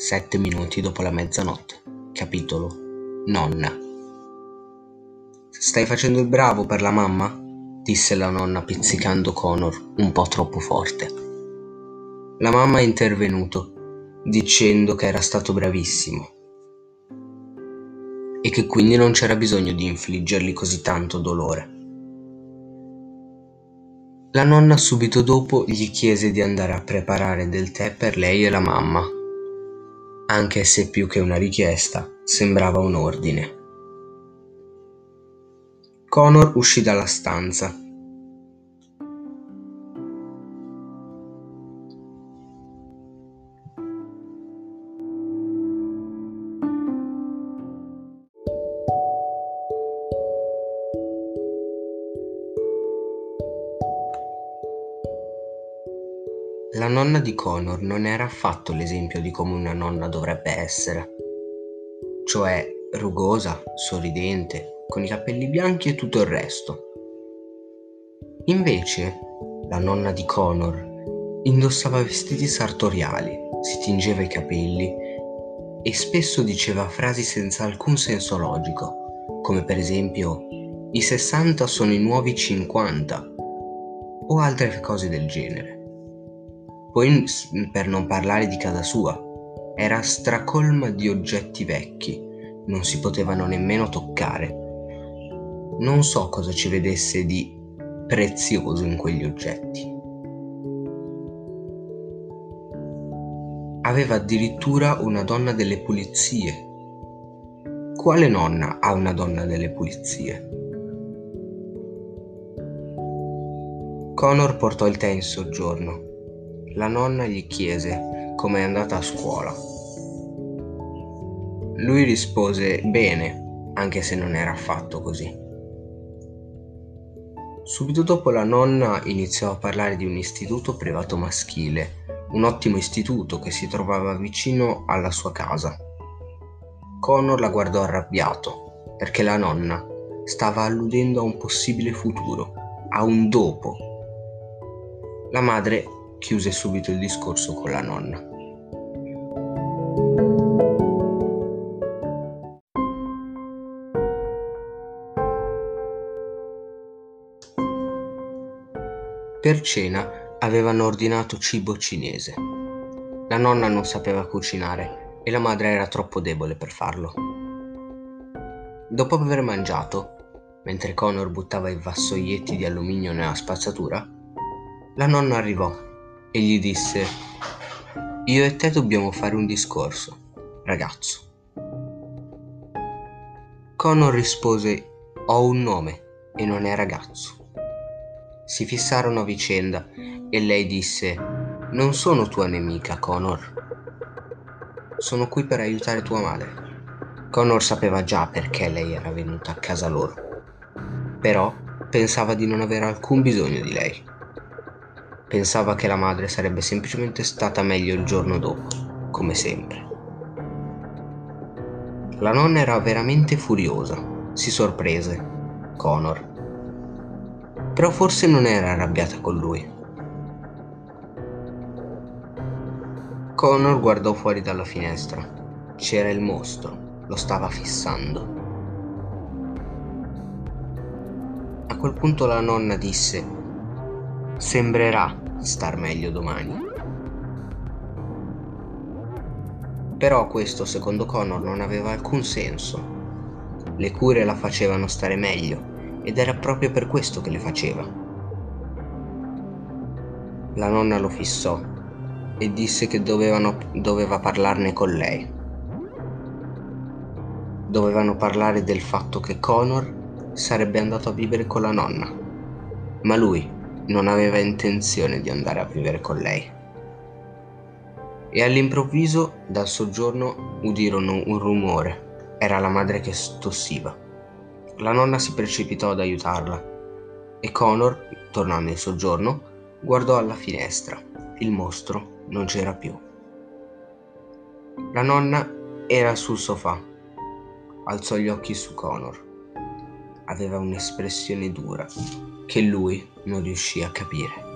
sette minuti dopo la mezzanotte. Capitolo Nonna. Stai facendo il bravo per la mamma? disse la nonna pizzicando Connor un po' troppo forte. La mamma è intervenuto, dicendo che era stato bravissimo e che quindi non c'era bisogno di infliggergli così tanto dolore. La nonna subito dopo gli chiese di andare a preparare del tè per lei e la mamma, anche se più che una richiesta sembrava un ordine. Connor uscì dalla stanza La nonna di Connor non era affatto l'esempio di come una nonna dovrebbe essere, cioè rugosa, sorridente, con i capelli bianchi e tutto il resto. Invece, la nonna di Connor indossava vestiti sartoriali, si tingeva i capelli e spesso diceva frasi senza alcun senso logico, come per esempio i 60 sono i nuovi 50 o altre cose del genere. Poi, per non parlare di casa sua, era stracolma di oggetti vecchi, non si potevano nemmeno toccare. Non so cosa ci vedesse di prezioso in quegli oggetti. Aveva addirittura una donna delle pulizie. Quale nonna ha una donna delle pulizie? Connor portò il tè in soggiorno la nonna gli chiese come è andata a scuola. Lui rispose bene, anche se non era affatto così. Subito dopo la nonna iniziò a parlare di un istituto privato maschile, un ottimo istituto che si trovava vicino alla sua casa. Connor la guardò arrabbiato, perché la nonna stava alludendo a un possibile futuro, a un dopo. La madre chiuse subito il discorso con la nonna. Per cena avevano ordinato cibo cinese. La nonna non sapeva cucinare e la madre era troppo debole per farlo. Dopo aver mangiato, mentre Connor buttava i vassoietti di alluminio nella spazzatura, la nonna arrivò e gli disse Io e te dobbiamo fare un discorso, ragazzo. Connor rispose Ho un nome e non è ragazzo. Si fissarono a vicenda e lei disse Non sono tua nemica, Connor. Sono qui per aiutare tua madre. Connor sapeva già perché lei era venuta a casa loro, però pensava di non avere alcun bisogno di lei. Pensava che la madre sarebbe semplicemente stata meglio il giorno dopo, come sempre. La nonna era veramente furiosa, si sorprese, Connor. Però forse non era arrabbiata con lui. Connor guardò fuori dalla finestra. C'era il mostro, lo stava fissando. A quel punto la nonna disse Sembrerà star meglio domani. Però questo, secondo Connor, non aveva alcun senso. Le cure la facevano stare meglio ed era proprio per questo che le faceva. La nonna lo fissò e disse che dovevano, doveva parlarne con lei. Dovevano parlare del fatto che Connor sarebbe andato a vivere con la nonna, ma lui non aveva intenzione di andare a vivere con lei. E all'improvviso dal soggiorno udirono un rumore. Era la madre che tossiva. La nonna si precipitò ad aiutarla e Connor, tornando in soggiorno, guardò alla finestra. Il mostro non c'era più. La nonna era sul sofà. Alzò gli occhi su Connor. Aveva un'espressione dura che lui non riuscì a capire.